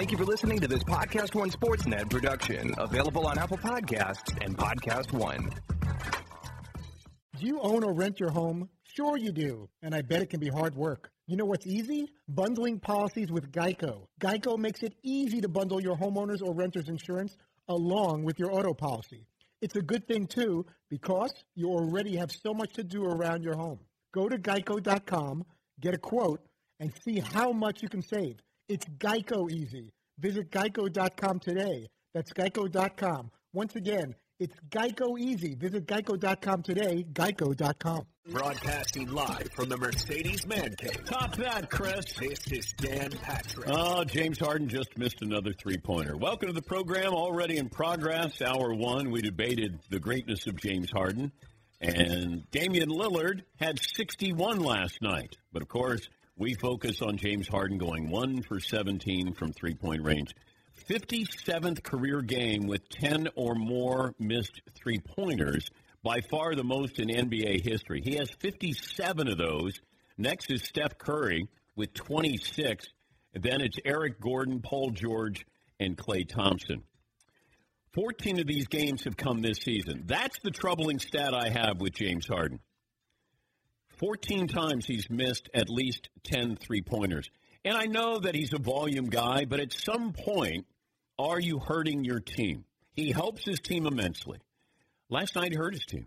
Thank you for listening to this Podcast One Sportsnet production, available on Apple Podcasts and Podcast One. Do you own or rent your home? Sure you do, and I bet it can be hard work. You know what's easy? Bundling policies with Geico. Geico makes it easy to bundle your homeowners or renters insurance along with your auto policy. It's a good thing too because you already have so much to do around your home. Go to geico.com, get a quote, and see how much you can save. It's Geico easy. Visit geico.com today. That's geico.com. Once again, it's Geico easy. Visit geico.com today, geico.com. Broadcasting live from the Mercedes Man Cave. Top that, Chris. This is Dan Patrick. Oh, James Harden just missed another three pointer. Welcome to the program, already in progress. Hour one, we debated the greatness of James Harden. And Damian Lillard had 61 last night. But of course, we focus on James Harden going 1 for 17 from three point range. 57th career game with 10 or more missed three pointers, by far the most in NBA history. He has 57 of those. Next is Steph Curry with 26. Then it's Eric Gordon, Paul George, and Klay Thompson. 14 of these games have come this season. That's the troubling stat I have with James Harden. 14 times he's missed at least 10 three pointers. And I know that he's a volume guy, but at some point, are you hurting your team? He helps his team immensely. Last night, hurt his team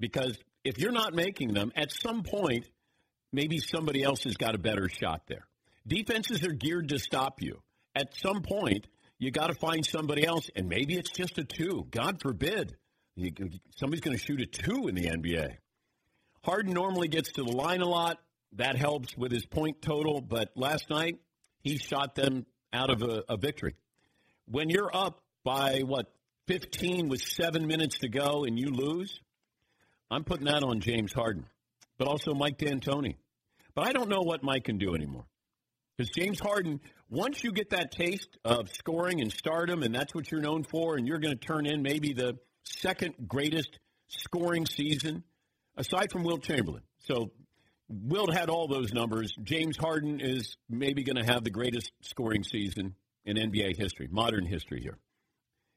because if you're not making them, at some point, maybe somebody else has got a better shot there. Defenses are geared to stop you. At some point, you got to find somebody else, and maybe it's just a two. God forbid. Somebody's going to shoot a two in the NBA. Harden normally gets to the line a lot. That helps with his point total, but last night, he shot them out of a, a victory when you're up by what 15 with seven minutes to go and you lose, I'm putting that on James Harden, but also Mike D'Antoni. But I don't know what Mike can do anymore. Because James Harden, once you get that taste of scoring and stardom, and that's what you're known for, and you're going to turn in maybe the second greatest scoring season, aside from Wilt Chamberlain. So Wilt had all those numbers. James Harden is maybe going to have the greatest scoring season in NBA history, modern history here.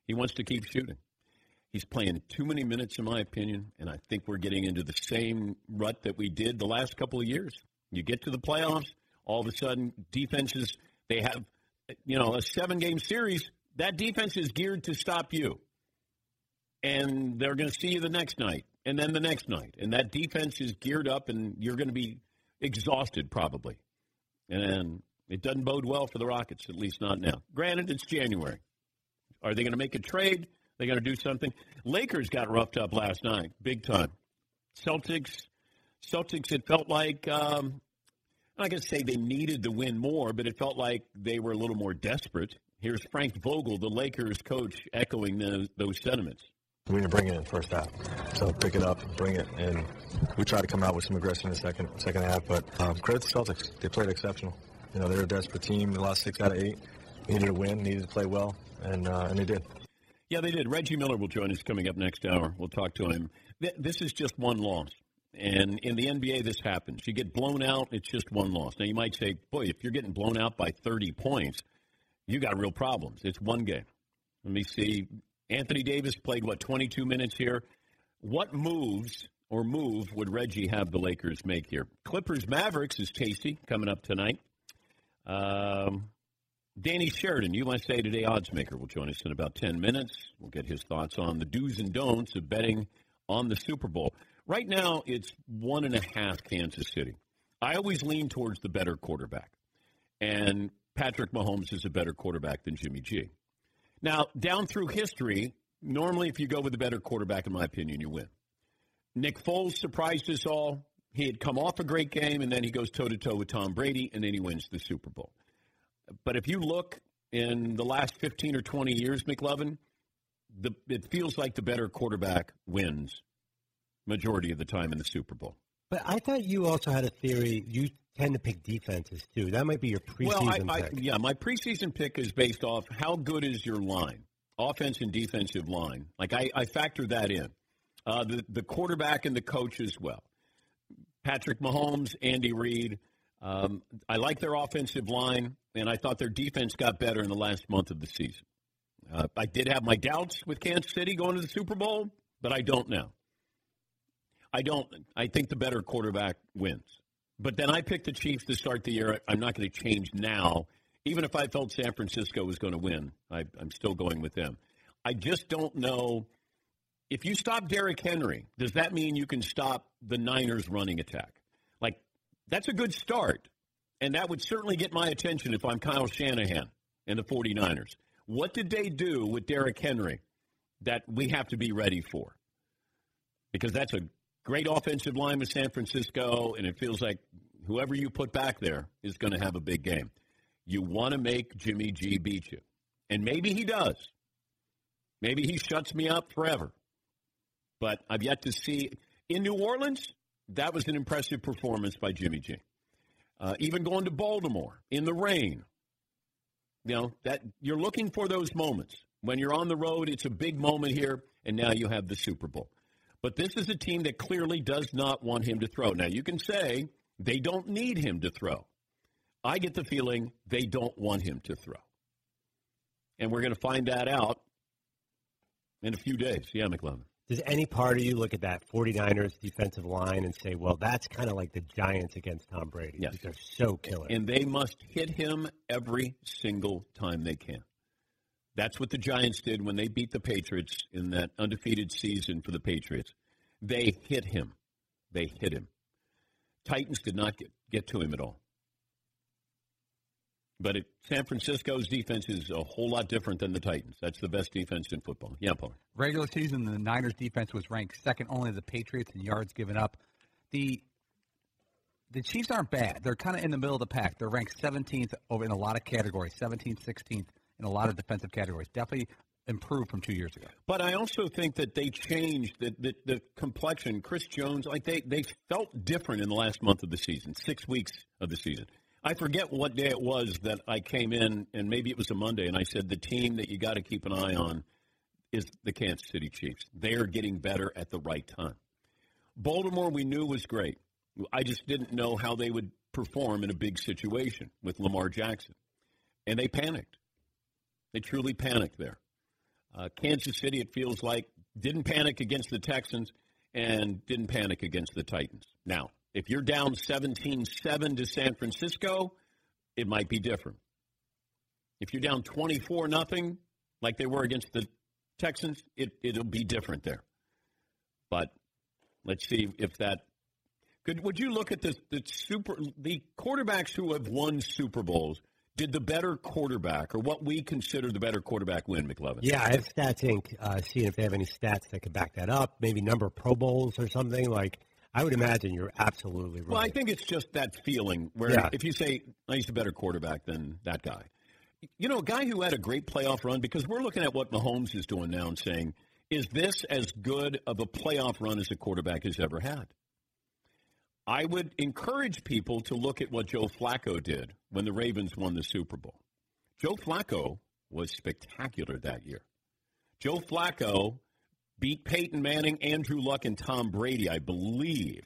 He wants to keep shooting. He's playing too many minutes, in my opinion, and I think we're getting into the same rut that we did the last couple of years. You get to the playoffs, all of a sudden, defenses, they have, you know, a seven game series. That defense is geared to stop you. And they're going to see you the next night, and then the next night. And that defense is geared up, and you're going to be exhausted probably. And it doesn't bode well for the Rockets, at least not now. Granted, it's January. Are they going to make a trade? They going to do something? Lakers got roughed up last night, big time. Celtics, Celtics. It felt like um, I'm not going to say they needed to win more, but it felt like they were a little more desperate. Here's Frank Vogel, the Lakers coach, echoing those sentiments. We need to bring it in first half. So pick it up, bring it, and we try to come out with some aggression in the second second half. But um, credit to Celtics; they played exceptional. You know, they're a desperate team. They lost six out of eight. Needed to win, needed to play well, and uh, and they did. Yeah, they did. Reggie Miller will join us coming up next hour. We'll talk to him. This is just one loss. And in the NBA, this happens. You get blown out, it's just one loss. Now, you might say, boy, if you're getting blown out by 30 points, you got real problems. It's one game. Let me see. Anthony Davis played, what, 22 minutes here? What moves or move would Reggie have the Lakers make here? Clippers Mavericks is tasty coming up tonight. Um, Danny Sheridan, USA Today odds maker, will join us in about 10 minutes. We'll get his thoughts on the do's and don'ts of betting on the Super Bowl. Right now, it's one and a half Kansas City. I always lean towards the better quarterback. And Patrick Mahomes is a better quarterback than Jimmy G. Now, down through history, normally if you go with the better quarterback, in my opinion, you win. Nick Foles surprised us all. He had come off a great game, and then he goes toe to toe with Tom Brady, and then he wins the Super Bowl. But if you look in the last 15 or 20 years, McLovin, the, it feels like the better quarterback wins majority of the time in the Super Bowl. But I thought you also had a theory. You tend to pick defenses too. That might be your preseason well, I, pick. I, yeah, my preseason pick is based off how good is your line, offense and defensive line. Like I, I factor that in. Uh, the the quarterback and the coach as well. Patrick Mahomes, Andy Reid. Um, I like their offensive line. and I thought their defense got better in the last month of the season. Uh, I did have my doubts with Kansas City going to the Super Bowl, but I don't now. I don't. I think the better quarterback wins. But then I picked the Chiefs to start the year. I'm not going to change now. Even if I felt San Francisco was going to win, I, I'm still going with them. I just don't know. If you stop Derrick Henry, does that mean you can stop the Niners' running attack? Like, that's a good start. And that would certainly get my attention if I'm Kyle Shanahan and the 49ers. What did they do with Derrick Henry that we have to be ready for? Because that's a great offensive line with San Francisco, and it feels like whoever you put back there is going to have a big game. You want to make Jimmy G beat you. And maybe he does. Maybe he shuts me up forever. But I've yet to see. In New Orleans, that was an impressive performance by Jimmy G. Uh, even going to Baltimore in the rain. You know, that you're looking for those moments. When you're on the road, it's a big moment here, and now you have the Super Bowl. But this is a team that clearly does not want him to throw. Now, you can say they don't need him to throw. I get the feeling they don't want him to throw. And we're going to find that out in a few days. Yeah, McLovin. Does any part of you look at that 49ers defensive line and say, well, that's kind of like the Giants against Tom Brady? Yes. They're so killer. And they must hit him every single time they can. That's what the Giants did when they beat the Patriots in that undefeated season for the Patriots. They hit him. They hit him. Titans did not get, get to him at all. But it, San Francisco's defense is a whole lot different than the Titans. That's the best defense in football. Yeah, Paul. Regular season, the Niners defense was ranked second only to the Patriots in yards given up. The the Chiefs aren't bad. They're kind of in the middle of the pack. They're ranked 17th over in a lot of categories, 17th, 16th in a lot of defensive categories. Definitely improved from two years ago. But I also think that they changed the, the, the complexion. Chris Jones, like they, they felt different in the last month of the season, six weeks of the season. I forget what day it was that I came in, and maybe it was a Monday, and I said the team that you got to keep an eye on is the Kansas City Chiefs. They are getting better at the right time. Baltimore, we knew was great. I just didn't know how they would perform in a big situation with Lamar Jackson. And they panicked. They truly panicked there. Uh, Kansas City, it feels like, didn't panic against the Texans and didn't panic against the Titans. Now, if you're down 17 7 to San Francisco, it might be different. If you're down 24 nothing, like they were against the Texans, it, it'll be different there. But let's see if that. Could, would you look at the, the super the quarterbacks who have won Super Bowls? Did the better quarterback, or what we consider the better quarterback, win, McLovin? Yeah, I have Stats Inc. Uh, seeing if they have any stats that could back that up. Maybe number of Pro Bowls or something. Like I would imagine you're absolutely right. Well, I think it's just that feeling where Yeah. if you say "Oh, he's a better quarterback than that guy, you know, a guy who had a great playoff run because we're looking at what Mahomes is doing now and saying, is this as good of a playoff run as a quarterback has ever had? I would encourage people to look at what Joe Flacco did when the Ravens won the Super Bowl. Joe Flacco was spectacular that year. Joe Flacco beat Peyton Manning, Andrew Luck, and Tom Brady, I believe,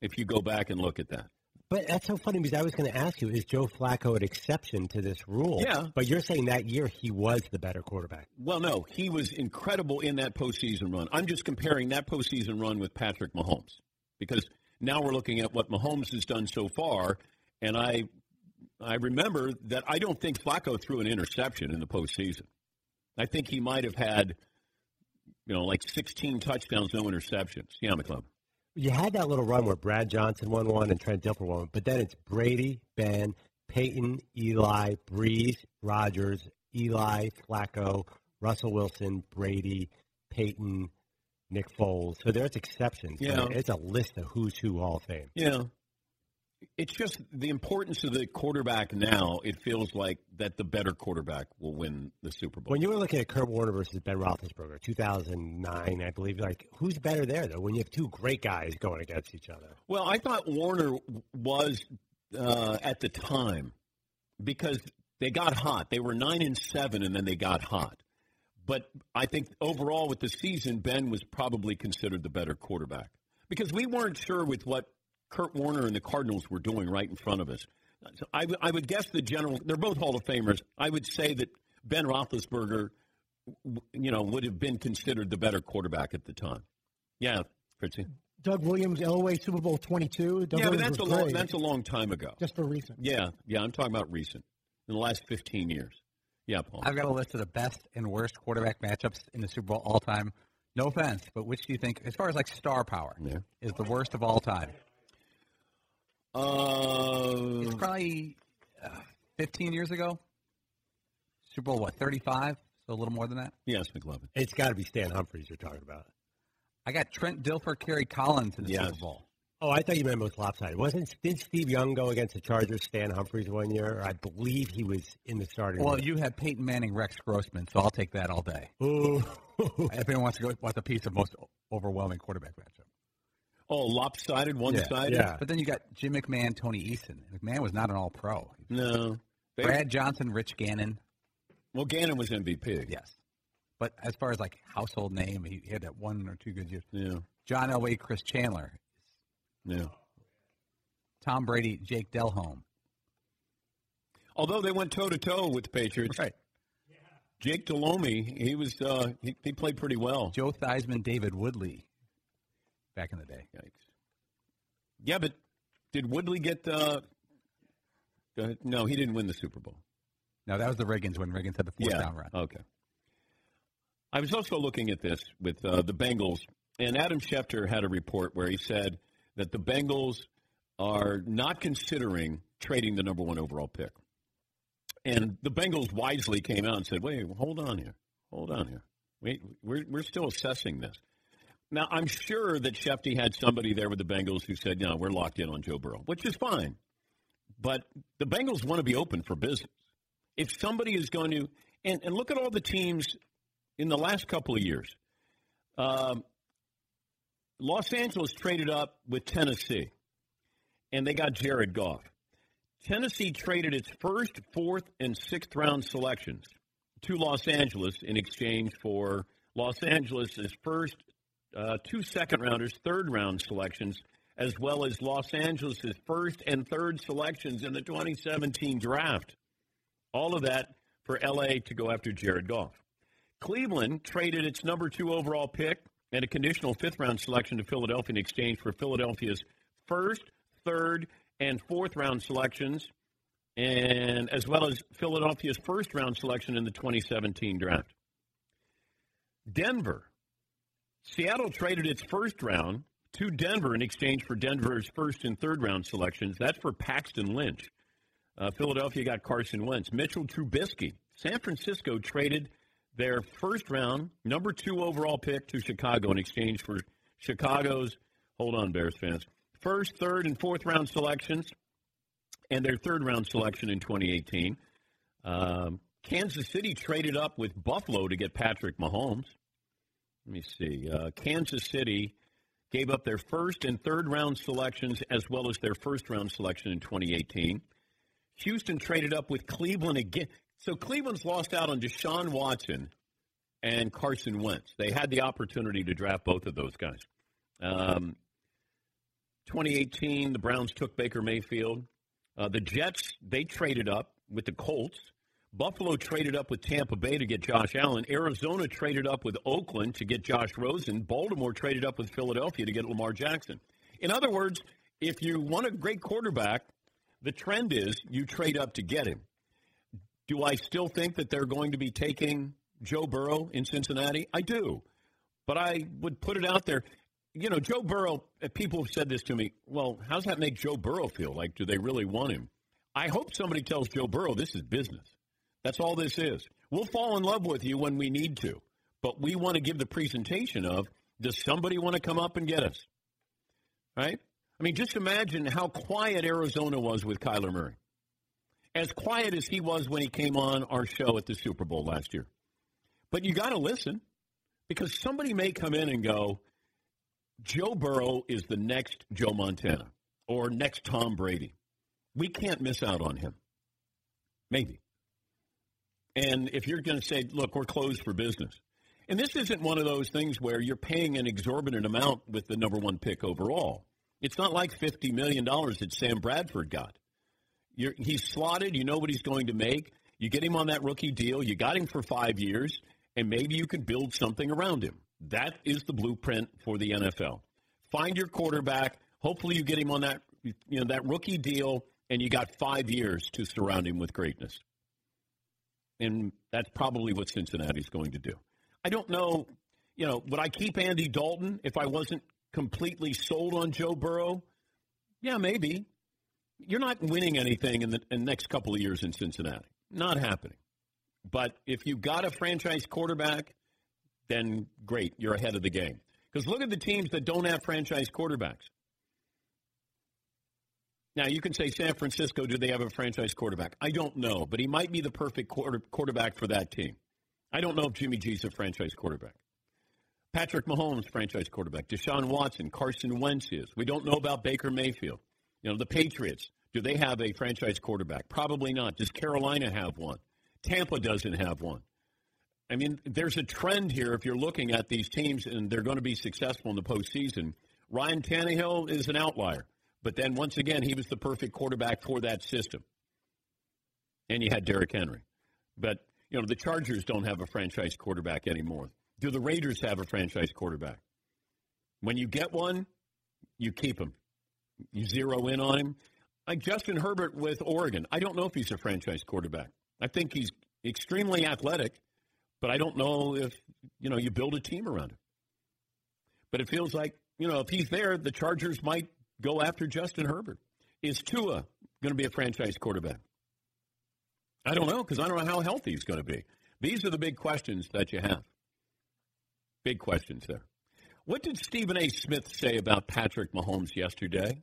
if you go back and look at that. But that's so funny because I was going to ask you: Is Joe Flacco an exception to this rule? Yeah. But you're saying that year he was the better quarterback. Well, no, he was incredible in that postseason run. I'm just comparing that postseason run with Patrick Mahomes because now we're looking at what Mahomes has done so far, and I, I remember that I don't think Flacco threw an interception in the postseason. I think he might have had, you know, like 16 touchdowns, no interceptions. Yeah, McClung. You had that little run where Brad Johnson won one and Trent Dilfer won, but then it's Brady, Ben, Peyton, Eli, Brees, Rodgers, Eli, Flacco, Russell Wilson, Brady, Peyton, Nick Foles. So there's exceptions. Yeah. It's a list of who's who Hall of Fame. Yeah. It's just the importance of the quarterback now. It feels like that the better quarterback will win the Super Bowl. When you were looking at Kurt Warner versus Ben Roethlisberger, 2009, I believe, like who's better there though? When you have two great guys going against each other. Well, I thought Warner was uh, at the time because they got hot. They were nine and seven, and then they got hot. But I think overall with the season, Ben was probably considered the better quarterback because we weren't sure with what Kurt Warner and the Cardinals were doing right in front of us. I, w- I would guess the general. They're both Hall of Famers. I would say that Ben Roethlisberger, you know, would have been considered the better quarterback at the time. Yeah, Fritzy. Doug Williams, Elway, Super Bowl 22. Doug yeah, but that's a long, that's a long time ago. just for recent. Yeah, yeah. I'm talking about recent, in the last 15 years. Yeah, Paul. I've got a list of the best and worst quarterback matchups in the Super Bowl all time. No offense, but which do you think, as far as like star power, Yeah. is the worst of all time? Uh, It's probably uh, 15 years ago. Super Bowl, what, 35? So a little more than that. yes, McLovin. It's got to be Stan Humphries you're talking about. I got Trent Dilfer, Kerry Collins in the Yes. Super Bowl. Oh, I thought you meant most lopsided. Wasn't did Steve Young go against the Chargers, Stan Humphries one year? I believe he was in the starting. Well, lineup. you had Peyton Manning, Rex Grossman, so I'll take that all day. Ooh. if anyone wants to go, wants a piece of most overwhelming quarterback matchup. Oh, lopsided, one-sided. yeah. But then you got Jim McMahon, Tony Eason. McMahon was not an All Pro. No. They- Brad Johnson, Rich Gannon. Well, Gannon was MVP. Yes. But as far as like household name, he had that one or two good years. Yeah. John Elway, Chris Chandler, Yeah. Tom Brady, Jake Delhomme. Although they went toe to toe with the Patriots. Right. Jake Delhomme, he was uh, he, he played pretty well. Joe Theismann, David Woodley. Back in the day. Yikes. Yeah, but did Woodley get? Uh, uh, no, he didn't win the Super Bowl. No, that was the Riggins when Riggins had the fourth yeah. down run. Okay. I was also looking at this with uh, the Bengals, and Adam Schefter had a report where he said that the Bengals are not considering trading the number one overall pick. And the Bengals wisely came out and said, "Wait, hold on here, hold on here. Wait, we're we're still assessing this." Now, I'm sure that Shefty had somebody there with the Bengals who said, "No, we're locked in on Joe Burrow," which is fine. But the Bengals want to be open for business. If somebody is going to, and, and look at all the teams in the last couple of years. Um, Los Angeles traded up with Tennessee, and they got Jared Goff. Tennessee traded its first, fourth, and sixth round selections to Los Angeles in exchange for Los Angeles' first, uh, two second rounders, third round selections, as well as Los Angeles' first and third selections in the 2017 draft. All of that for LA to go after Jared Goff. Cleveland traded its number two overall pick and a conditional fifth round selection to Philadelphia in exchange for Philadelphia's first, third, and fourth round selections, and as well as Philadelphia's first round selection in the 2017 draft. Denver. Seattle traded its first round to Denver in exchange for Denver's first and third round selections. That's for Paxton Lynch. Uh, Philadelphia got Carson Wentz. Mitchell Trubisky. San Francisco traded their first round, number two overall pick to Chicago in exchange for Chicago's, hold on, Bears fans, first, third, and fourth round selections, and their third round selection in 2018. Um, Kansas City traded up with Buffalo to get Patrick Mahomes. Let me see. Uh, Kansas City gave up their first and third round selections as well as their first round selection in 2018. Houston traded up with Cleveland again. So Cleveland's lost out on Deshaun Watson and Carson Wentz. They had the opportunity to draft both of those guys. Um, 2018, the Browns took Baker Mayfield. Uh, the Jets, they traded up with the Colts. Buffalo traded up with Tampa Bay to get Josh Allen. Arizona traded up with Oakland to get Josh Rosen. Baltimore traded up with Philadelphia to get Lamar Jackson. In other words, if you want a great quarterback, the trend is you trade up to get him. Do I still think that they're going to be taking Joe Burrow in Cincinnati? I do. But I would put it out there. You know, Joe Burrow, uh, people have said this to me. Well, how's that make Joe Burrow feel? Like, do they really want him? I hope somebody tells Joe Burrow this is business. That's all this is. We'll fall in love with you when we need to, but we want to give the presentation of does somebody want to come up and get us? Right? I mean, just imagine how quiet Arizona was with Kyler Murray. As quiet as he was when he came on our show at the Super Bowl last year. But you got to listen because somebody may come in and go, Joe Burrow is the next Joe Montana or next Tom Brady. We can't miss out on him. Maybe. And if you're going to say, look, we're closed for business. And this isn't one of those things where you're paying an exorbitant amount with the number one pick overall. It's not like $50 million that Sam Bradford got. You're, he's slotted. You know what he's going to make. You get him on that rookie deal. You got him for five years, and maybe you can build something around him. That is the blueprint for the NFL. Find your quarterback. Hopefully, you get him on that you know that rookie deal, and you got five years to surround him with greatness. And that's probably what Cincinnati's going to do. I don't know. You know, would I keep Andy Dalton if I wasn't completely sold on Joe Burrow? Yeah, maybe. You're not winning anything in the, in next couple of years in Cincinnati. Not happening. But if you got a franchise quarterback, then great, you're ahead of the game. Because look at the teams that don't have franchise quarterbacks. Now, you can say San Francisco, do they have a franchise quarterback? I don't know, but he might be the perfect quarter, quarterback for that team. I don't know if Jimmy G's a franchise quarterback. Patrick Mahomes, franchise quarterback. Deshaun Watson, Carson Wentz is. We don't know about Baker Mayfield. You know, the Patriots, do they have a franchise quarterback? Probably not. Does Carolina have one? Tampa doesn't have one. I mean, there's a trend here if you're looking at these teams and they're going to be successful in the postseason. Ryan Tannehill is an outlier. But then once again, he was the perfect quarterback for that system. And you had Derrick Henry. But, you know, the Chargers don't have a franchise quarterback anymore. Do the Raiders have a franchise quarterback? When you get one, you keep him. You zero in on him. Like Justin Herbert with Oregon. I don't know if he's a franchise quarterback. I think he's extremely athletic, but I don't know if, you know, you build a team around him. But it feels like, you know, if he's there, the Chargers might go after Justin Herbert. Is Tua going to be a franchise quarterback? I don't know because I don't know how healthy he's going to be. These are the big questions that you have. Big questions there. What did Stephen A. Smith say about Patrick Mahomes yesterday?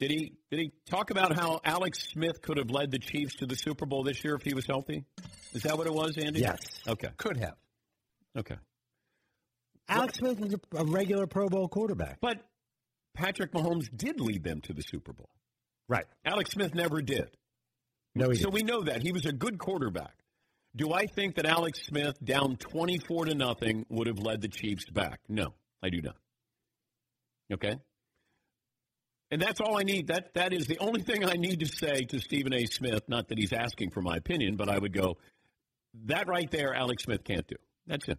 Did he did he talk about how Alex Smith could have led the Chiefs to the Super Bowl this year if he was healthy? Is that what it was, Andy? Yes. Okay. Could have. Okay. Alex Smith was a, a regular Pro Bowl quarterback. But Patrick Mahomes did lead them to the Super Bowl. Right. Alex Smith never did. No, he so we know that he was a good quarterback. Do I think that Alex Smith, down twenty-four to nothing, would have led the Chiefs back? No, I do not. Okay, and that's all I need. That that is the only thing I need to say to Stephen A. Smith. Not that he's asking for my opinion, but I would go that right there. Alex Smith can't do. That's it.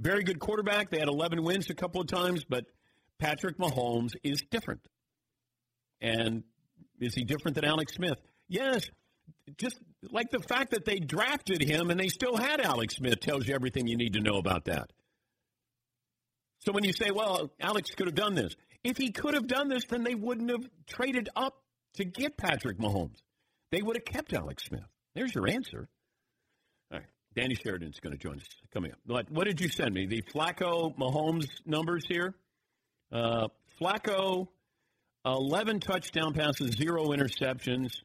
Very good quarterback. They had eleven wins a couple of times, but Patrick Mahomes is different. And is he different than Alex Smith? Yes. Just like the fact that they drafted him and they still had Alex Smith tells you everything you need to know about that. So when you say, well, Alex could have done this, if he could have done this, then they wouldn't have traded up to get Patrick Mahomes. They would have kept Alex Smith. There's your answer. All right. Danny Sheridan's going to join us coming up. What, what did you send me? The Flacco Mahomes numbers here? Uh, Flacco, 11 touchdown passes, zero interceptions,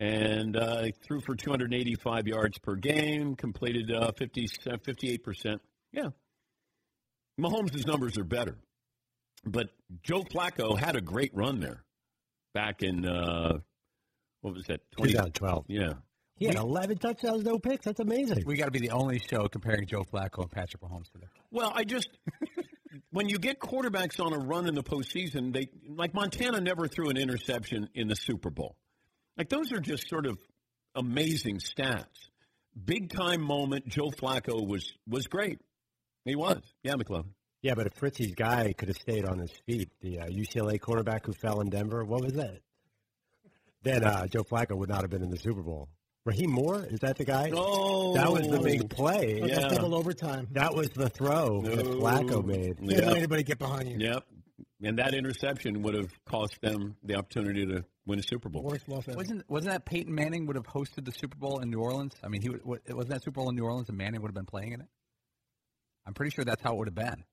and uh, threw for 285 yards per game, completed uh, 50, 58%. Yeah. Mahomes' numbers are better. But Joe Flacco had a great run there back in, uh, what was that? 20, 2012. yeah. He had 11 touchdowns, no picks. That's amazing. We got to be the only show comparing Joe Flacco and Patrick Mahomes today. Well, I just when you get quarterbacks on a run in the postseason, they like Montana never threw an interception in the Super Bowl. Like those are just sort of amazing stats. Big time moment. Joe Flacco was was great. He was. Yeah, McLovin. Yeah, but if Fritzy's guy could have stayed on his feet, the uh, UCLA quarterback who fell in Denver, what was that? Then uh, Joe Flacco would not have been in the Super Bowl. Rahim Moore, is that the guy? Oh, That was the big play. But Yeah. that's double overtime. That was the throw that Flacco made. Can't let anybody get behind you. Yep. And that interception would have cost them the opportunity to win a Super Bowl. Worst loss ever. Wasn't wasn't that Peyton Manning would have hosted the Super Bowl in New Orleans? I mean, he would, wasn't that Super Bowl in New Orleans and Manning would have been playing in it. I'm pretty sure that's how it would have been.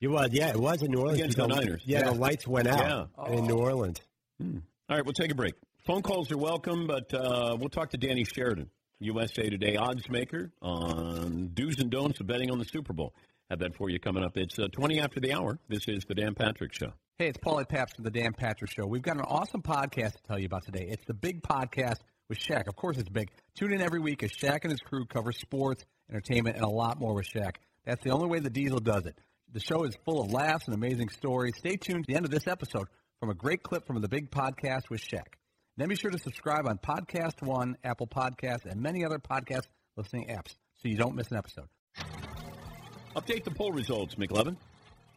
It was, yeah, it was in New Orleans. Against the because Niners. Yeah, Yeah. the lights went out in New Orleans. All right, we'll take a break. Phone calls are welcome, but uh, we'll talk to Danny Sheridan, USA Today odds maker on do's and don'ts of betting on the Super Bowl. Have that for you coming up. It's uh, 20 after the hour. This is the Dan Patrick Show. Hey, it's Paulie Paps from the Dan Patrick Show. We've got an awesome podcast to tell you about today. It's the big podcast with Shaq. Of course, it's big. Tune in every week as Shaq and his crew cover sports, entertainment, and a lot more with Shaq. That's the only way the Diesel does it. The show is full of laughs and amazing stories. Stay tuned to the end of this episode from a great clip from the big podcast with Shaq. Then be sure to subscribe on Podcast One, Apple Podcasts, and many other podcast listening apps so you don't miss an episode. Update the poll results, McLovin.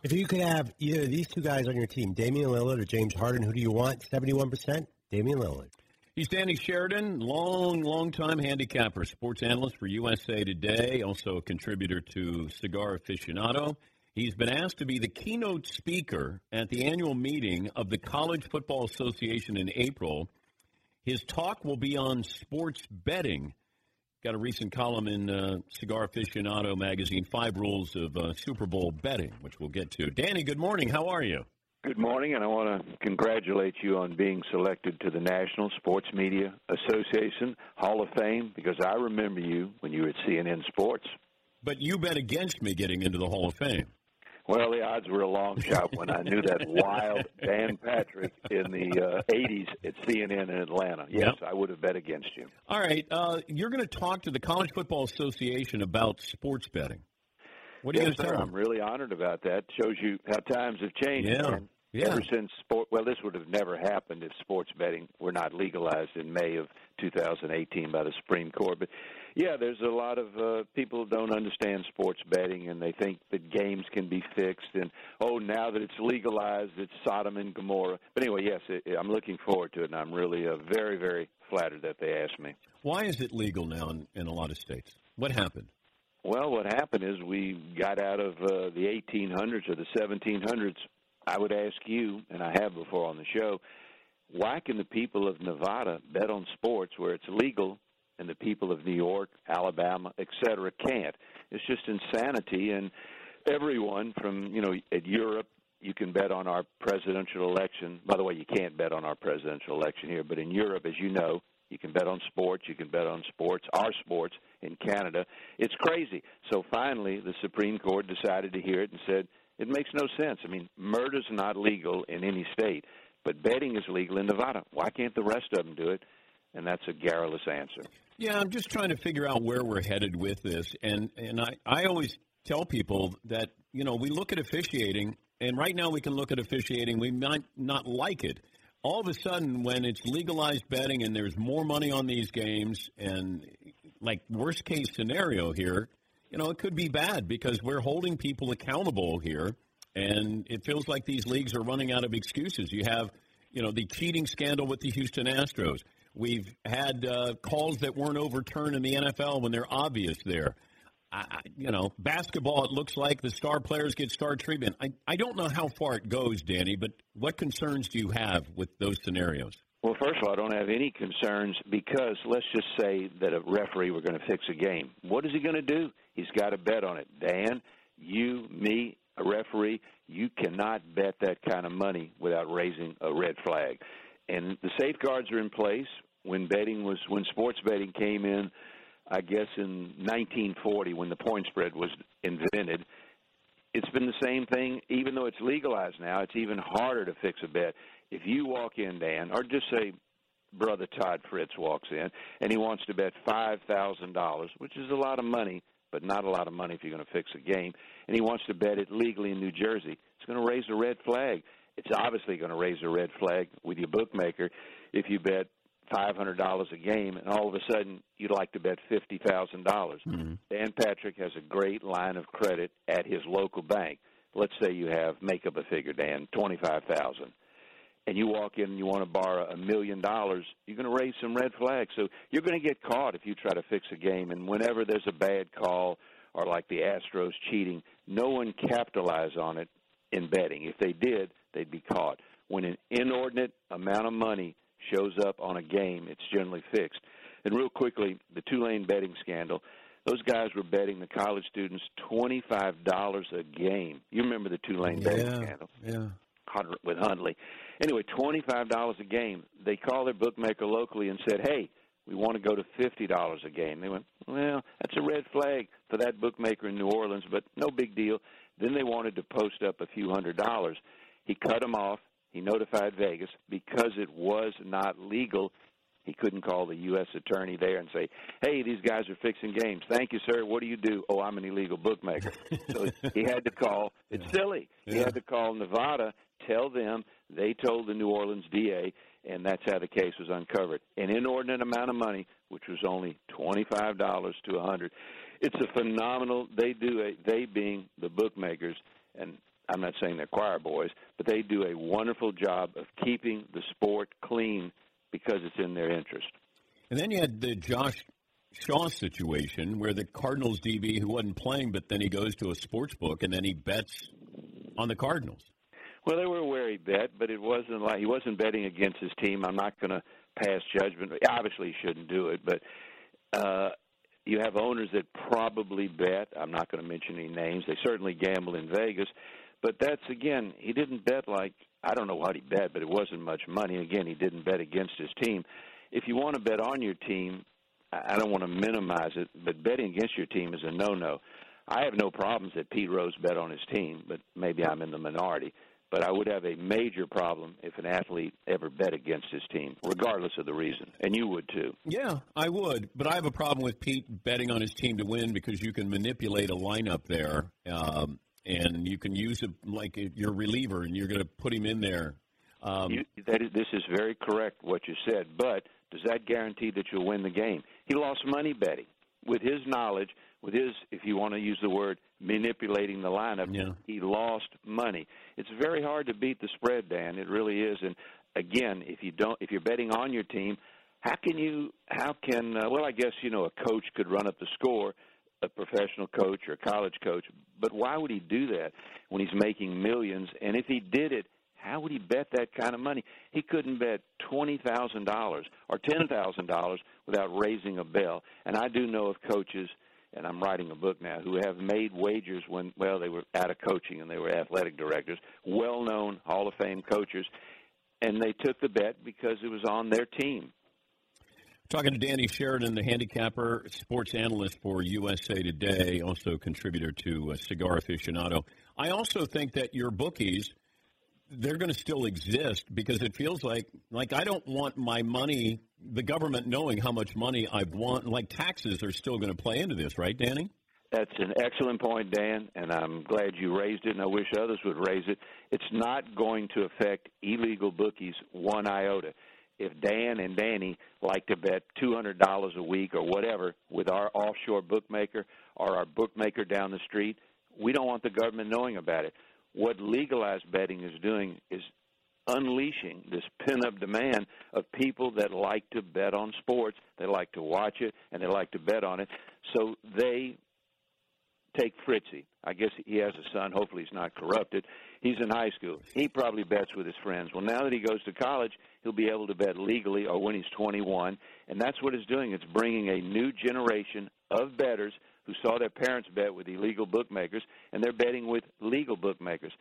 If you could have either of these two guys on your team, Damian Lillard or James Harden, who do you want? 71%, Damian Lillard. He's Danny Sheridan, long, long time handicapper, sports analyst for USA Today, also a contributor to Cigar Aficionado. He's been asked to be the keynote speaker at the annual meeting of the College Football Association in April. His talk will be on sports betting. Got a recent column in uh, Cigar Aficionado magazine, Five Rules of uh, Super Bowl Betting, which we'll get to. Danny, good morning. How are you? Good morning, and I want to congratulate you on being selected to the National Sports Media Association Hall of Fame because I remember you when you were at CNN Sports. But you bet against me getting into the Hall of Fame. Well, the odds were a long shot when I knew that wild Dan Patrick in the uh, 80s at CNN in Atlanta. Yes, Yep. I would have bet against you. All right, uh, you're going to talk to the College Football Association about sports betting. What are you yes, going to sir. tell I'm really honored about that. Shows you how times have changed. Yeah. man. Yeah. Ever since sport, well, this would have never happened if sports betting were not legalized in May of 2018 by the Supreme Court. But yeah, there's a lot of uh, people who don't understand sports betting, and they think that games can be fixed. And oh, now that it's legalized, it's Sodom and Gomorrah. But anyway, yes, it, I'm looking forward to it, and I'm really uh, very, very flattered that they asked me. Why is it legal now in, in a lot of states? What happened? Well, what happened is we got out of uh, the 1800s or the 1700s. I would ask you, and I have before on the show, why can the people of Nevada bet on sports where it's legal and the people of New York, Alabama, et cetera, can't? It's just insanity. And everyone from, you know, at Europe, you can bet on our presidential election. By the way, you can't bet on our presidential election here, but in Europe, as you know, you can bet on sports. You can bet on sports, our sports in Canada. It's crazy. So finally, the Supreme Court decided to hear it and said it makes no sense. I mean, murder's not legal in any state, but betting is legal in Nevada. Why can't the rest of them do it? And that's a garrulous answer. Yeah, I'm just trying to figure out where we're headed with this, and and I I always tell people that you know we look at officiating, and right now we can look at officiating, we might not like it. All of a sudden, when it's legalized betting and there's more money on these games, and like worst case scenario here, you know it could be bad because we're holding people accountable here, and it feels like these leagues are running out of excuses. You have you know the cheating scandal with the Houston Astros. We've had uh, calls that weren't overturned in the NFL when they're obvious there. I, you know, basketball, it looks like the star players get star treatment. I, I don't know how far it goes, Danny, but what concerns do you have with those scenarios? Well, first of all, I don't have any concerns because let's just say that a referee were going to fix a game. What is he going to do? He's got to bet on it. Dan, you, me, a referee, you cannot bet that kind of money without raising a red flag. And the safeguards are in place when betting was when sports betting came in. I guess in 1940 when the point spread was invented. It's been the same thing, even though it's legalized now. It's even harder to fix a bet. If you walk in, Dan, or just say brother Todd Fritz walks in and he wants to bet five thousand dollars, which is a lot of money, but not a lot of money if you're going to fix a game, and he wants to bet it legally in New Jersey, it's going to raise a red flag. It's obviously going to raise a red flag with your bookmaker if you bet five hundred dollars a game, and all of a sudden you'd like to bet fifty thousand dollars. Mm-hmm. Dan Patrick has a great line of credit at his local bank. Let's say you have make up a figure, Dan, twenty five thousand and you walk in and you want to borrow a million dollars, you're going to raise some red flags. So you're going to get caught if you try to fix a game. And whenever there's a bad call or like the Astros cheating, no one capitalized on it in betting. If they did, they'd be caught. When an inordinate amount of money shows up on a game, it's generally fixed. And real quickly, the Tulane betting scandal. Those guys were betting the college students twenty-five dollars a game. You remember the Tulane betting scandal? yeah. With Hundley. Anyway, twenty-five dollars a game. They called their bookmaker locally and said, "Hey, we want to go to fifty dollars a game." They went, "Well, that's a red flag for that bookmaker in New Orleans, but no big deal." Then they wanted to post up a few hundred dollars. He cut them off. He notified Vegas because it was not legal. He couldn't call the U.S. attorney there and say, "Hey, these guys are fixing games. Thank you, sir. What do you do?" "Oh, I'm an illegal bookmaker." so he had to call. It's silly. He had to call Nevada, tell them they told the New Orleans DA, and that's how the case was uncovered. An inordinate amount of money, which was only twenty-five dollars to a hundred. It's a phenomenal. They do a they being the bookmakers, and I'm not saying they're choir boys, but they do a wonderful job of keeping the sport clean because it's in their interest. And then you had the Josh Shaw situation where the Cardinals DB who wasn't playing, but then he goes to a sports book and then he bets on the Cardinals. Well, they were aware he bet, but it wasn't like he wasn't betting against his team. I'm not going to pass judgment. Obviously, he shouldn't do it, but uh, you have owners that probably bet. I'm not going to mention any names. They certainly gamble in Vegas, but that's again, he didn't bet like I don't know what he bet, but it wasn't much money. Again, he didn't bet against his team. If you want to bet on your team, I don't want to minimize it, but betting against your team is a no-no. I have no problems that Pete Rose bet on his team, but maybe I'm in the minority. But I would have a major problem if an athlete ever bet against his team, regardless of the reason. And you would too. Yeah, I would. But I have a problem with Pete betting on his team to win because you can manipulate a lineup there. Um, and you can use it like your reliever, and you're going to put him in there. Um, you, that is, this is very correct what you said, but does that guarantee that you'll win the game? He lost money betting. With his knowledge, with his, if you want to use the word, manipulating the lineup, yeah. he lost money. It's very hard to beat the spread, Dan. It really is. And again, if you don't, if you're betting on your team, how can you? How can? Uh, well, I guess you know a coach could run up the score, a professional coach or a college coach. But why would he do that when he's making millions? And if he did it, how would he bet that kind of money? He couldn't bet twenty thousand dollars or ten thousand dollars without raising a bell. And I do know of coaches, and I'm writing a book now, who have made wagers when well they were out of coaching and they were athletic directors, well-known Hall of Fame coaches, and they took the bet because it was on their team. Talking to Danny Sheridan, the handicapper, sports analyst for USA Today, also contributor to uh, Cigar Aficionado. I also think that your bookies they're going to still exist because it feels like like I don't want my money, the government knowing how much money I've won. Like taxes are still going to play into this, right, Danny? That's an excellent point, Dan, and I'm glad you raised it, and I wish others would raise it. It's not going to affect illegal bookies one iota. If Dan and Danny like to bet $200 a week or whatever with our offshore bookmaker or our bookmaker down the street, we don't want the government knowing about it what legalized betting is doing is unleashing this pin-up demand of people that like to bet on sports, they like to watch it, and they like to bet on it. So they take Fritzy. I guess he has a son. Hopefully, he's not corrupted. He's in high school. He probably bets with his friends. Well, now that he goes to college, he'll be able to bet legally or when he's 21. And that's what it's doing. It's bringing a new generation of bettors who saw their parents bet with illegal bookmakers, and they're betting with legal bookmakers.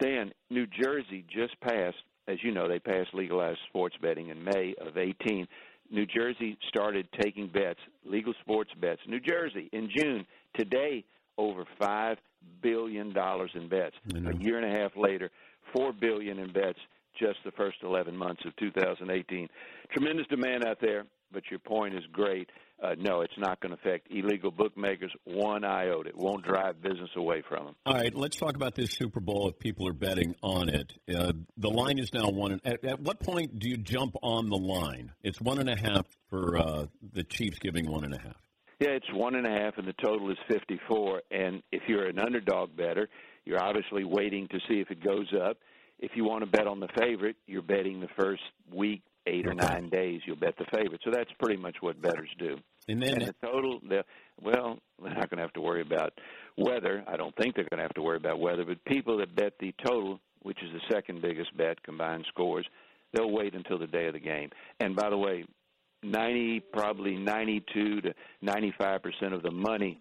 Dan, New Jersey just passed, as you know, they passed legalized sports betting in May of 18. New Jersey started taking bets, legal sports bets. New Jersey in June, today, over $5 billion dollars in bets. A year and a half later, 4 billion in bets just the first 11 months of 2018. Tremendous demand out there, but your point is great uh, no, it's not going to affect illegal bookmakers one iota. It won't drive business away from them. All right, let's talk about this Super Bowl. If people are betting on it, uh, the line is now one. At, at, what point do you jump on the line? It's one and a half for uh, the Chiefs, giving one and a half. Yeah, it's one and a half, and the total is fifty-four. And if you're an underdog better, you're obviously waiting to see if it goes up. If you want to bet on the favorite, you're betting the first week, eight or nine days, you'll bet the favorite. So that's pretty much what bettors do. And then and the total, the, well, they're not going to have to worry about weather. I don't think they're going to have to worry about weather. But people that bet the total, which is the second biggest bet, combined scores, they'll wait until the day of the game. And by the way, 90, probably 92 to 95 percent of the money,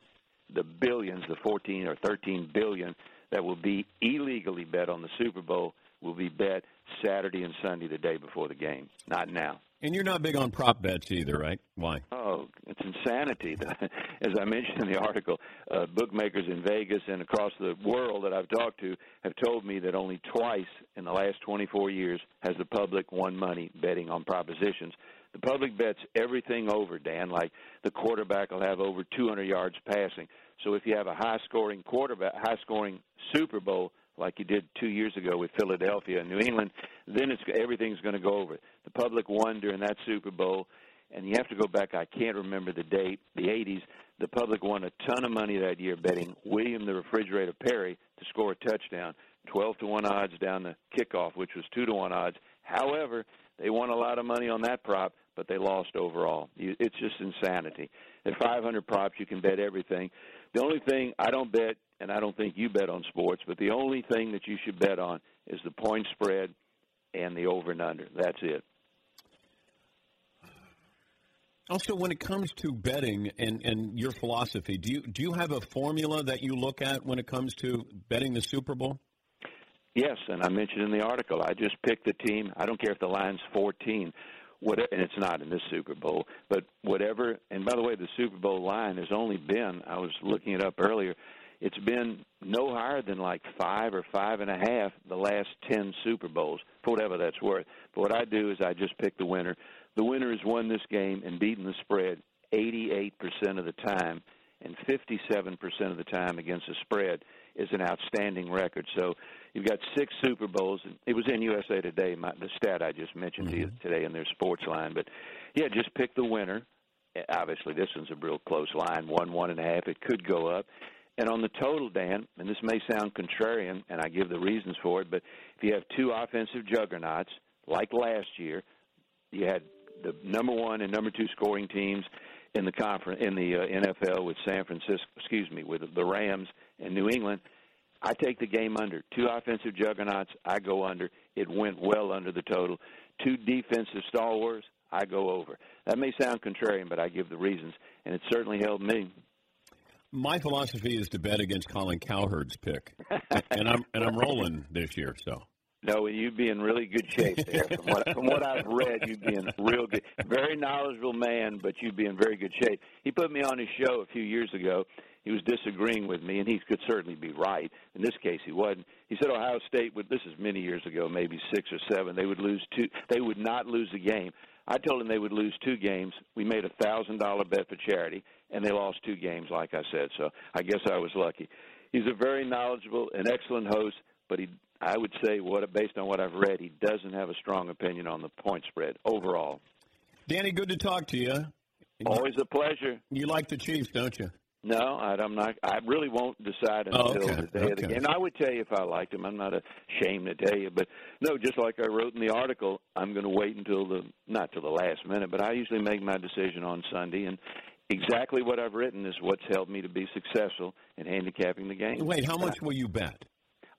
the billions, the 14 or 13 billion that will be illegally bet on the Super Bowl will be bet Saturday and Sunday, the day before the game, not now. And you're not big on prop bets either, right? Why? Oh, it's insanity. As I mentioned in the article, uh, bookmakers in Vegas and across the world that I've talked to have told me that only twice in the last 24 years has the public won money betting on propositions. The public bets everything over, Dan, like the quarterback will have over 200 yards passing. So if you have a high-scoring quarterback, high-scoring Super Bowl, like you did two years ago with Philadelphia and New England, then it's everything's going to go over. The public won during that Super Bowl, and you have to go back. I can't remember the date. The '80s. The public won a ton of money that year betting William the Refrigerator Perry to score a touchdown. 12 to 1 odds down the kickoff, which was 2 to 1 odds. However, they won a lot of money on that prop, but they lost overall. It's just insanity. At 500 props, you can bet everything. The only thing I don't bet, and I don't think you bet on sports, but the only thing that you should bet on is the point spread and the over and under. That's it. Also, when it comes to betting and, and your philosophy, do you do you have a formula that you look at when it comes to betting the Super Bowl? Yes, and I mentioned in the article, I just pick the team. I don't care if the line's 14, whatever, and it's not in this Super Bowl, but whatever. And by the way, the Super Bowl line has only been, I was looking it up earlier, it's been no higher than like five or five and a half the last 10 Super Bowls, for whatever that's worth. But what I do is I just pick the winner. The winner has won this game and beaten the spread 88% of the time, and 57% of the time against the spread is an outstanding record. So you've got six Super Bowls. And it was in USA Today, my, the stat I just mentioned mm-hmm. to you mm-hmm. today in their sports line. But yeah, just pick the winner. Obviously, this one's a real close line, one, one and a half. It could go up. And on the total, Dan, and this may sound contrarian, and I give the reasons for it, but if you have two offensive juggernauts like last year, you had the number one and number two scoring teams in the conference in the uh, NFL with San Francisco, excuse me, with the Rams and New England. I take the game under. Two offensive juggernauts, I go under. It went well under the total. Two defensive stalwarts, I go over. That may sound contrarian, but I give the reasons, and it certainly helped me. My philosophy is to bet against Colin Cowherd's pick, and I'm and I'm rolling this year. So no, you'd be in really good shape there. From what, from what I've read, you'd be in real good. Very knowledgeable man, but you'd be in very good shape. He put me on his show a few years ago. He was disagreeing with me, and he could certainly be right. In this case, he wasn't. He said Ohio State would. This is many years ago, maybe six or seven. They would lose two. They would not lose a game. I told him they would lose two games. We made a thousand dollar bet for charity, and they lost two games, like I said. So I guess I was lucky. He's a very knowledgeable and excellent host, but he I would say, what based on what I've read, he doesn't have a strong opinion on the point spread overall. Danny, good to talk to you. Always a pleasure. You like the Chiefs, don't you? No, I, I'm not. I really won't decide oh, until oh, okay. the day okay. of the game. I would tell you if I liked them. I'm not ashamed to tell you, but no, just like I wrote in the article, I'm going to wait until the not till the last minute. But I usually make my decision on Sunday, and exactly what I've written is what's helped me to be successful in handicapping the game. Wait, how much will you bet?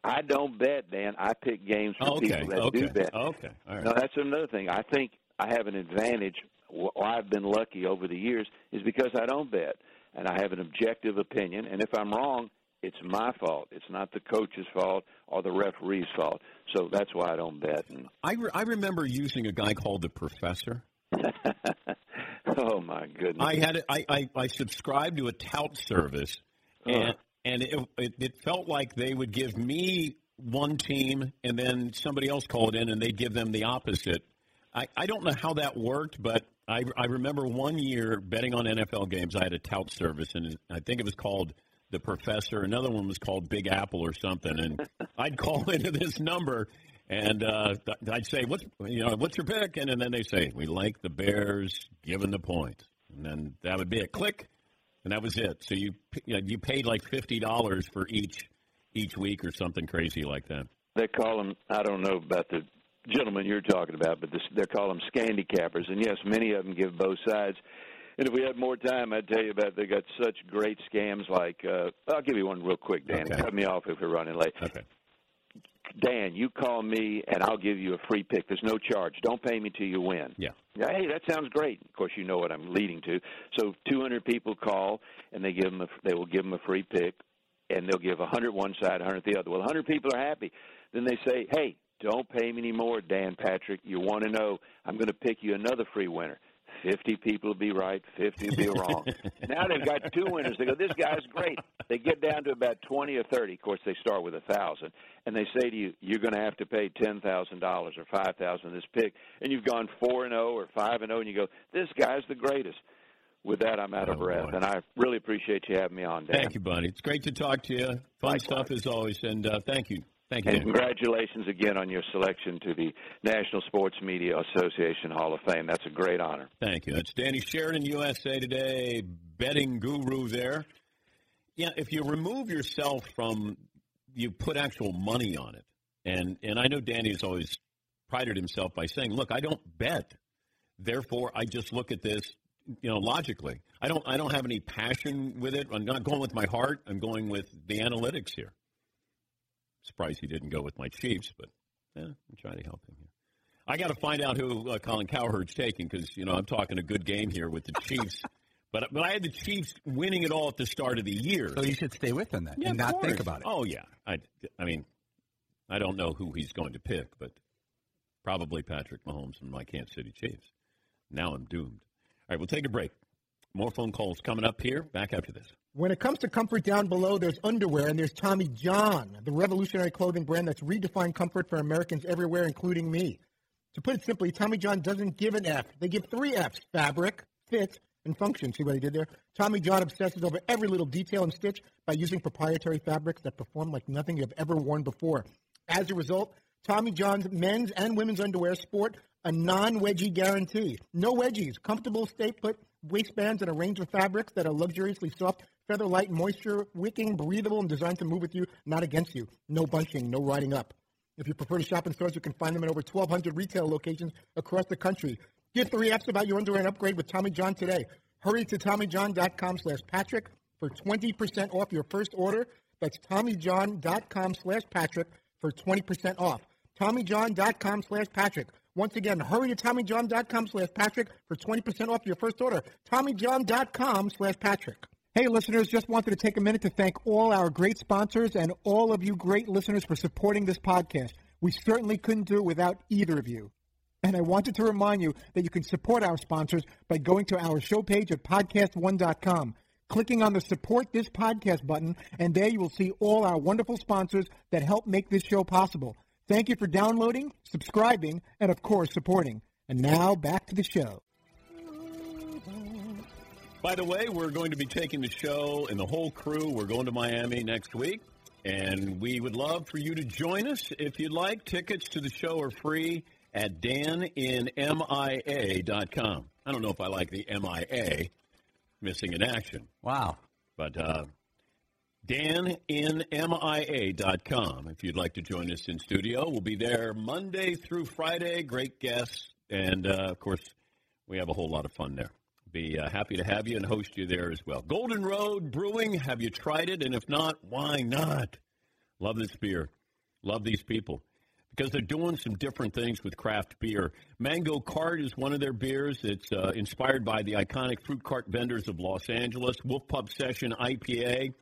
I don't bet, Dan. I pick games for okay, people that okay, do bet. Okay, all right. Now that's another thing. I think I have an advantage. Why I've been lucky over the years is because I don't bet, and I have an objective opinion. And if I'm wrong, it's my fault. It's not the coach's fault or the referee's fault. So that's why I don't bet. And I re- I remember using a guy called the Professor. oh my goodness! I had I, I I subscribed to a tout service, and uh and it, it, it felt like they would give me one team and then somebody else called in and they'd give them the opposite. I, I don't know how that worked, but I, I remember one year betting on NFL games. I had a tout service, and I think it was called the Professor. Another one was called Big Apple or something. And I'd call into this number, and uh, I'd say, "What's you know what's your pick?" And, and then they say, "We like the Bears given the points," and then that would be a click and that was it. So you you, know, you paid like fifty dollars for each each week or something crazy like that. They call them. I don't know about the gentleman you're talking about, but this, they call them scandicappers. And yes, many of them give both sides. And if we had more time, I'd tell you about. They got such great scams. Like uh, I'll give you one real quick, Dan. Okay. Cut me off if we're running late. Okay. Dan, you call me and I'll give you a free pick. There's no charge. Don't pay me till you win. Yeah. Hey, that sounds great. Of course, you know what I'm leading to. So 200 people call and they give them a, they will give them a free pick, and they'll give 100 one side, 100 the other. Well, 100 people are happy. Then they say, Hey, don't pay me anymore, Dan Patrick. You want to know? I'm going to pick you another free winner. 50 people will be right, 50 will be wrong. now they've got two winners. They go, this guy's great. They get down to about 20 or 30. Of course, they start with a 1000 and they say to you, you're going to have to pay $10,000 or 5000 this pick. And you've gone 4 and 0 or 5 and 0, and you go, this guy's the greatest. With that, I'm out of oh, breath, boy. and I really appreciate you having me on, Dan. Thank you, buddy. It's great to talk to you. Fun Likewise. stuff as always, and uh, thank you. Thank you. And Dan. congratulations again on your selection to the National Sports Media Association Hall of Fame. That's a great honor. Thank you. That's Danny Sheridan, USA Today, betting guru there. Yeah, if you remove yourself from, you put actual money on it. And and I know Danny's always prided himself by saying, "Look, I don't bet. Therefore, I just look at this, you know, logically. I don't I don't have any passion with it. I'm not going with my heart. I'm going with the analytics here." Surprised he didn't go with my Chiefs, but yeah, I'm trying to help him here. I got to find out who uh, Colin Cowherd's taking because you know I'm talking a good game here with the Chiefs. But, but I had the Chiefs winning it all at the start of the year. So you should stay with them then Yeah, and not think about it. Oh yeah, I, I mean, I don't know who he's going to pick, but probably Patrick Mahomes and my Kansas City Chiefs. Now I'm doomed. All right, we'll take a break. More phone calls coming up here. Back after this. When it comes to comfort down below, there's underwear, and there's Tommy John, the revolutionary clothing brand that's redefined comfort for Americans everywhere, including me. To put it simply, Tommy John doesn't give an F. They give three Fs fabric, fit, and function. See what he did there? Tommy John obsesses over every little detail and stitch by using proprietary fabrics that perform like nothing you've ever worn before. As a result, Tommy John's men's and women's underwear sport a non-wedgie guarantee. No wedgies, comfortable stay-put waistbands and a range of fabrics that are luxuriously soft, feather light, moisture wicking, breathable, and designed to move with you, not against you. No bunching, no riding up. If you prefer to shop in stores, you can find them in over 1,200 retail locations across the country. Give three F's about your underwear and upgrade with Tommy John today. Hurry to TommyJohn.com slash Patrick for 20% off your first order. That's TommyJohn.com slash Patrick for 20% off. TommyJohn.com slash Patrick. Once again, hurry to TommyJohn.com slash Patrick for 20% off your first order. TommyJohn.com slash Patrick. Hey, listeners, just wanted to take a minute to thank all our great sponsors and all of you great listeners for supporting this podcast. We certainly couldn't do it without either of you. And I wanted to remind you that you can support our sponsors by going to our show page at podcast1.com, clicking on the support this podcast button, and there you will see all our wonderful sponsors that help make this show possible. Thank you for downloading, subscribing, and of course, supporting. And now back to the show. By the way, we're going to be taking the show and the whole crew. We're going to Miami next week, and we would love for you to join us if you'd like. Tickets to the show are free at daninmia.com. I don't know if I like the MIA, missing in action, Wow. but uh, daninmia.com if you'd like to join us in studio. We'll be there Monday through Friday. Great guests, and uh, of course, we have a whole lot of fun there. Be uh, happy to have you and host you there as well. Golden Road Brewing, have you tried it? And if not, why not? Love this beer. Love these people because they're doing some different things with craft beer. Mango Cart is one of their beers. It's uh, inspired by the iconic fruit cart vendors of Los Angeles. Wolf Pup Session IPA.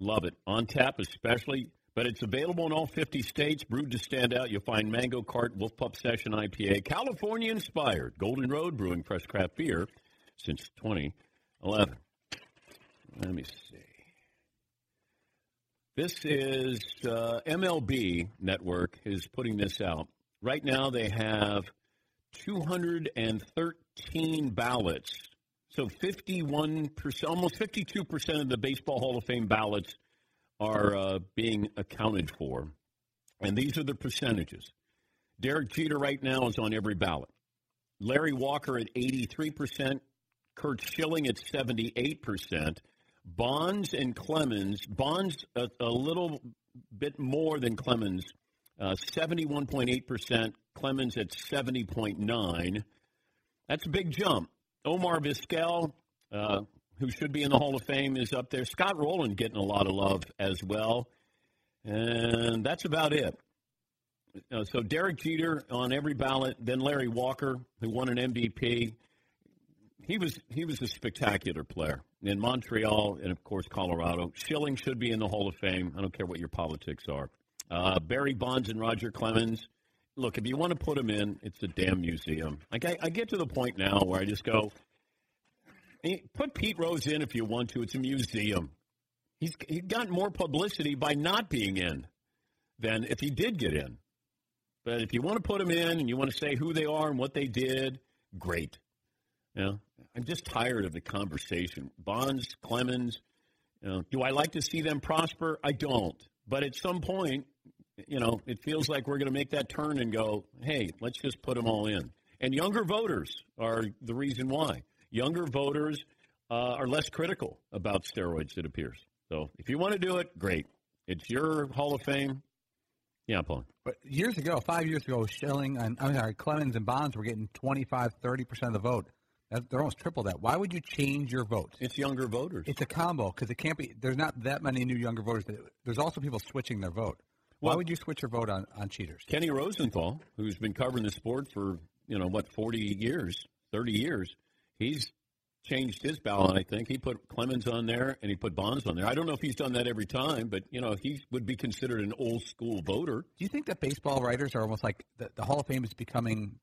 Love it. On tap, especially. But it's available in all 50 states. Brewed to stand out. You'll find Mango Cart Wolf Pup Session IPA. California inspired. Golden Road Brewing fresh craft beer since 2011. Let me see. This is uh, MLB Network is putting this out. Right now they have 213 ballots. So 51%, almost 52% of the Baseball Hall of Fame ballots are uh, being accounted for. And these are the percentages. Derek Jeter right now is on every ballot. Larry Walker at 83%, Curt Schilling at 78%, Bonds and Clemens, Bonds a, a little bit more than Clemens, uh, 71.8%, Clemens at 70.9. That's a big jump. Omar Vizquel, uh, who should be in the Hall of Fame, is up there. Scott Rolen getting a lot of love as well. And that's about it. Uh, so Derek Jeter on every ballot, then Larry Walker, who won an MVP. He was he was a spectacular player in Montreal and of course Colorado. Schilling should be in the Hall of Fame. I don't care what your politics are. Uh, Barry Bonds and Roger Clemens. Look, if you want to put them in, it's a damn museum. Like I, I get to the point now where I just go, put Pete Rose in if you want to. It's a museum. He's he got more publicity by not being in than if he did get in. But if you want to put them in and you want to say who they are and what they did, great. You know, I'm just tired of the conversation. Bonds, Clemens. You know, do I like to see them prosper? I don't. But at some point, you know, it feels like we're going to make that turn and go, hey, let's just put them all in. And younger voters are the reason why. Younger voters uh, are less critical about steroids, it appears. So if you want to do it, great. It's your Hall of Fame. Yeah, Paul. But years ago, five years ago, Schilling and I'm sorry, Clemens and Bonds were getting 25, 30 percent of the vote. That, they're almost triple that. Why would you change your vote? It's younger voters. It's a combo because it can't be. There's not that many new younger voters. There's also people switching their vote. Why Well- would you switch your vote on, on cheaters? Kenny Rosenthal, who's been covering the sport for you know what forty years, thirty years, he's changed his ballot. I think he put Clemens on there and he put Bonds on there. I don't know if he's done that every time, but you know he would be considered an old school voter. Do you think that baseball writers are almost like the, the Hall of Fame is becoming?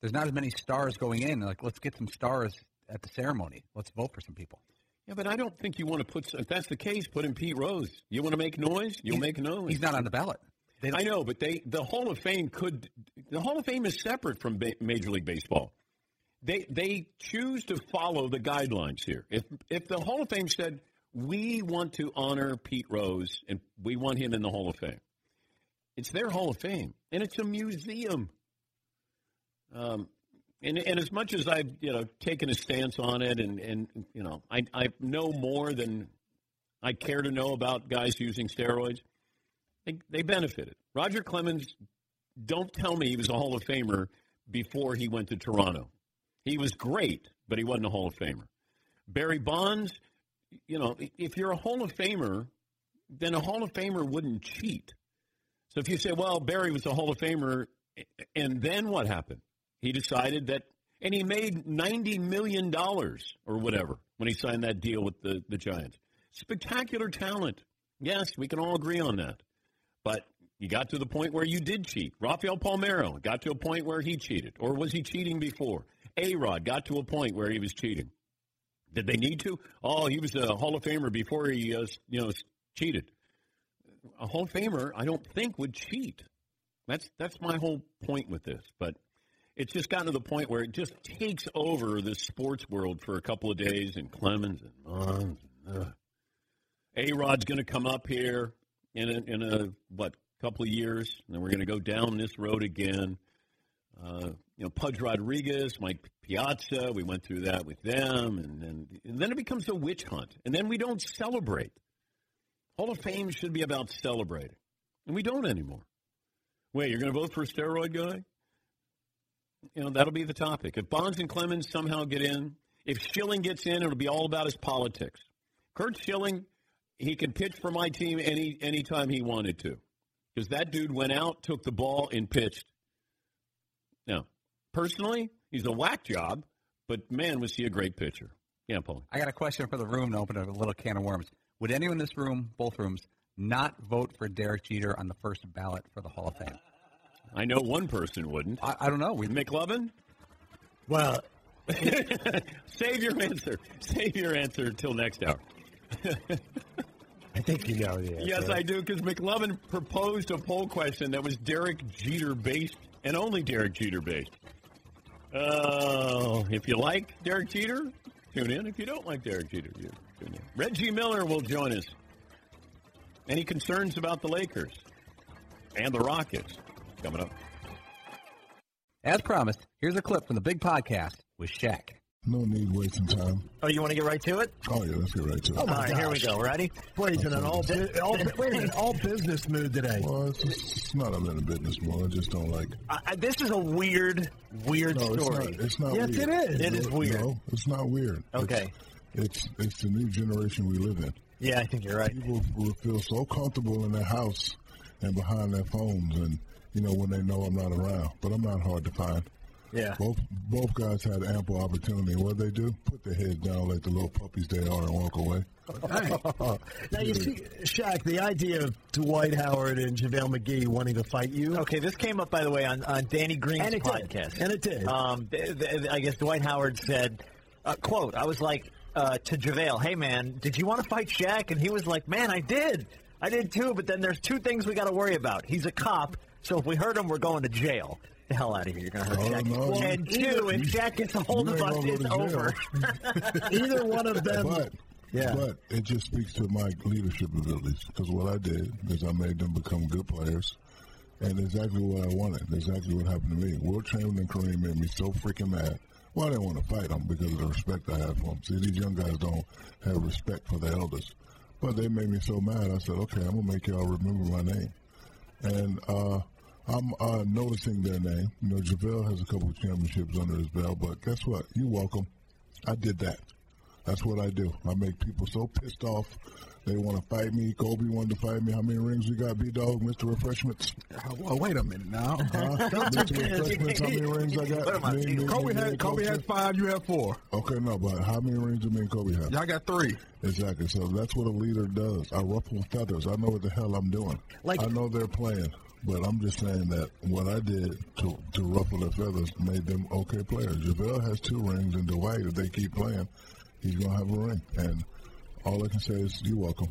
There's not as many stars going in. Like, let's get some stars at the ceremony. Let's vote for some people. Yeah, but I don't think you want to put. If that's the case, put in Pete Rose. You want to make noise, you'll make noise. He's not on the ballot. I know, but they the Hall of Fame could the Hall of Fame is separate from ba- Major League Baseball. They they choose to follow the guidelines here. If if the Hall of Fame said we want to honor Pete Rose and we want him in the Hall of Fame, it's their Hall of Fame and it's a museum. Um, and, and as much as I've you know taken a stance on it, and, and you know I I know more than I care to know about guys using steroids. They, they benefited. Roger Clemens, don't tell me he was a Hall of Famer before he went to Toronto. He was great, but he wasn't a Hall of Famer. Barry Bonds, you know, if you're a Hall of Famer, then a Hall of Famer wouldn't cheat. So if you say, well, Barry was a Hall of Famer, and then what happened? He decided that, and he made $90 million or whatever when he signed that deal with the, the Giants. Spectacular talent. Yes, we can all agree on that. But you got to the point where you did cheat. Rafael Palmeiro got to a point where he cheated. Or was he cheating before? A Rod got to a point where he was cheating. Did they need to? Oh, he was a Hall of Famer before he, uh, you know, cheated. A Hall of Famer, I don't think would cheat. That's that's my whole point with this. But it's just gotten to the point where it just takes over the sports world for a couple of days, and Clemens and Bonds. A Rod's going to come up here in a, in a what couple of years, and then we're going to go down this road again. Uh, you know, Pudge Rodriguez, Mike Piazza, we went through that with them, and then and then it becomes a witch hunt, and then we don't celebrate. Hall of Fame should be about celebrating, and we don't anymore. Wait, you're going to vote for a steroid guy? You know, that'll be the topic. If Bonds and Clemens somehow get in, if Schilling gets in, it'll be all about his politics. Curt Schilling, he can pitch for my team any anytime he wanted to, because that dude went out, took the ball, and pitched. Now, personally, he's a whack job, but man, was he a great pitcher. Yeah, Paul. I got a question for the room to open a little can of worms. Would anyone in this room, both rooms, not vote for Derek Jeter on the first ballot for the Hall of Fame? I know one person wouldn't. I, I don't know. We McLovin? Well, Save your answer. Save your answer until next hour. I think you know the answer. Yes, I do, because McLovin proposed a poll question that was Derek Jeter based and only Derek Jeter based. Oh, if you like Derek Jeter, tune in. If you don't like Derek Jeter, you tune in. Reggie Miller will join us. Any concerns about the Lakers and the Rockets coming up? As promised, here's a clip from the big podcast with Shaq. No need wasting time. Oh, you want to get right to it? Oh yeah, let's get right to it. All right, here we go. Ready? Boy, he's in an all, bu- all, wait a minute, all business mood today. Well, it's, just, it's not I'm in a business mood. I just don't like. I, I, this is a weird, weird No, it's story. not. It's not. Yes, weird. it is. It is No, weird. No, it's not weird. Okay. It's, it's it's the new generation we live in. Yeah, I think you're right. People will feel so comfortable in their house and behind their phones, and you know when they know I'm not around. But I'm not hard to find. Yeah. Both both guys had ample opportunity. What did they do? Put their head down like the little puppies they are and walk away. Now you see, Shaq, the idea of Dwight Howard and JaVale McGee wanting to fight you. Okay, this came up by the way on, on Danny Green's And it did. podcast. And it did. Um, th- th- I guess Dwight Howard said, uh, "quote I was like uh, to JaVale, hey man, did you want to fight Shaq?" And he was like, "Man, I did, I did too. But then there's two things we got to worry about. He's a cop, so if we hurt him, we're going to jail." The hell out of here! You're gonna hurt Oh, Shaq. no, and you- two, if Shaq gets a hold of us, it's over. Either one of them. But Yeah. But it just speaks to my leadership abilities because what I did is I made them become good players. And exactly what I wanted. Exactly what happened to me. Wilt Chamberlain and Kareem made me so freaking mad. Well, I didn't want to fight them because of the respect I have for them. See, these young guys don't have respect for the elders. But they made me so mad, I said, okay, I'm going to make y'all remember my name. And uh, I'm uh, noticing their name. You know, JaVale has a couple of championships under his belt, but guess what? You're welcome. I did that. That's what I do. I make people so pissed off. They want to fight me. Kobe wanted to fight me. How many rings we got, B Dog, Mr. Refreshments? Well, wait a minute now. Huh? Mr. Refreshments, how many rings I got? Me, me, Kobe me, had Kobe had five. You had four. Okay, no, but how many rings do me and Kobe have? Y'all got three. Exactly. So that's what a leader does. I ruffle feathers. I know what the hell I'm doing. Like- I know they're playing, but I'm just saying that what I did to to ruffle their feathers made them okay players. JaVale has two rings, and Dwight, if they keep playing, he's gonna have a ring. And all I can say is, you're welcome.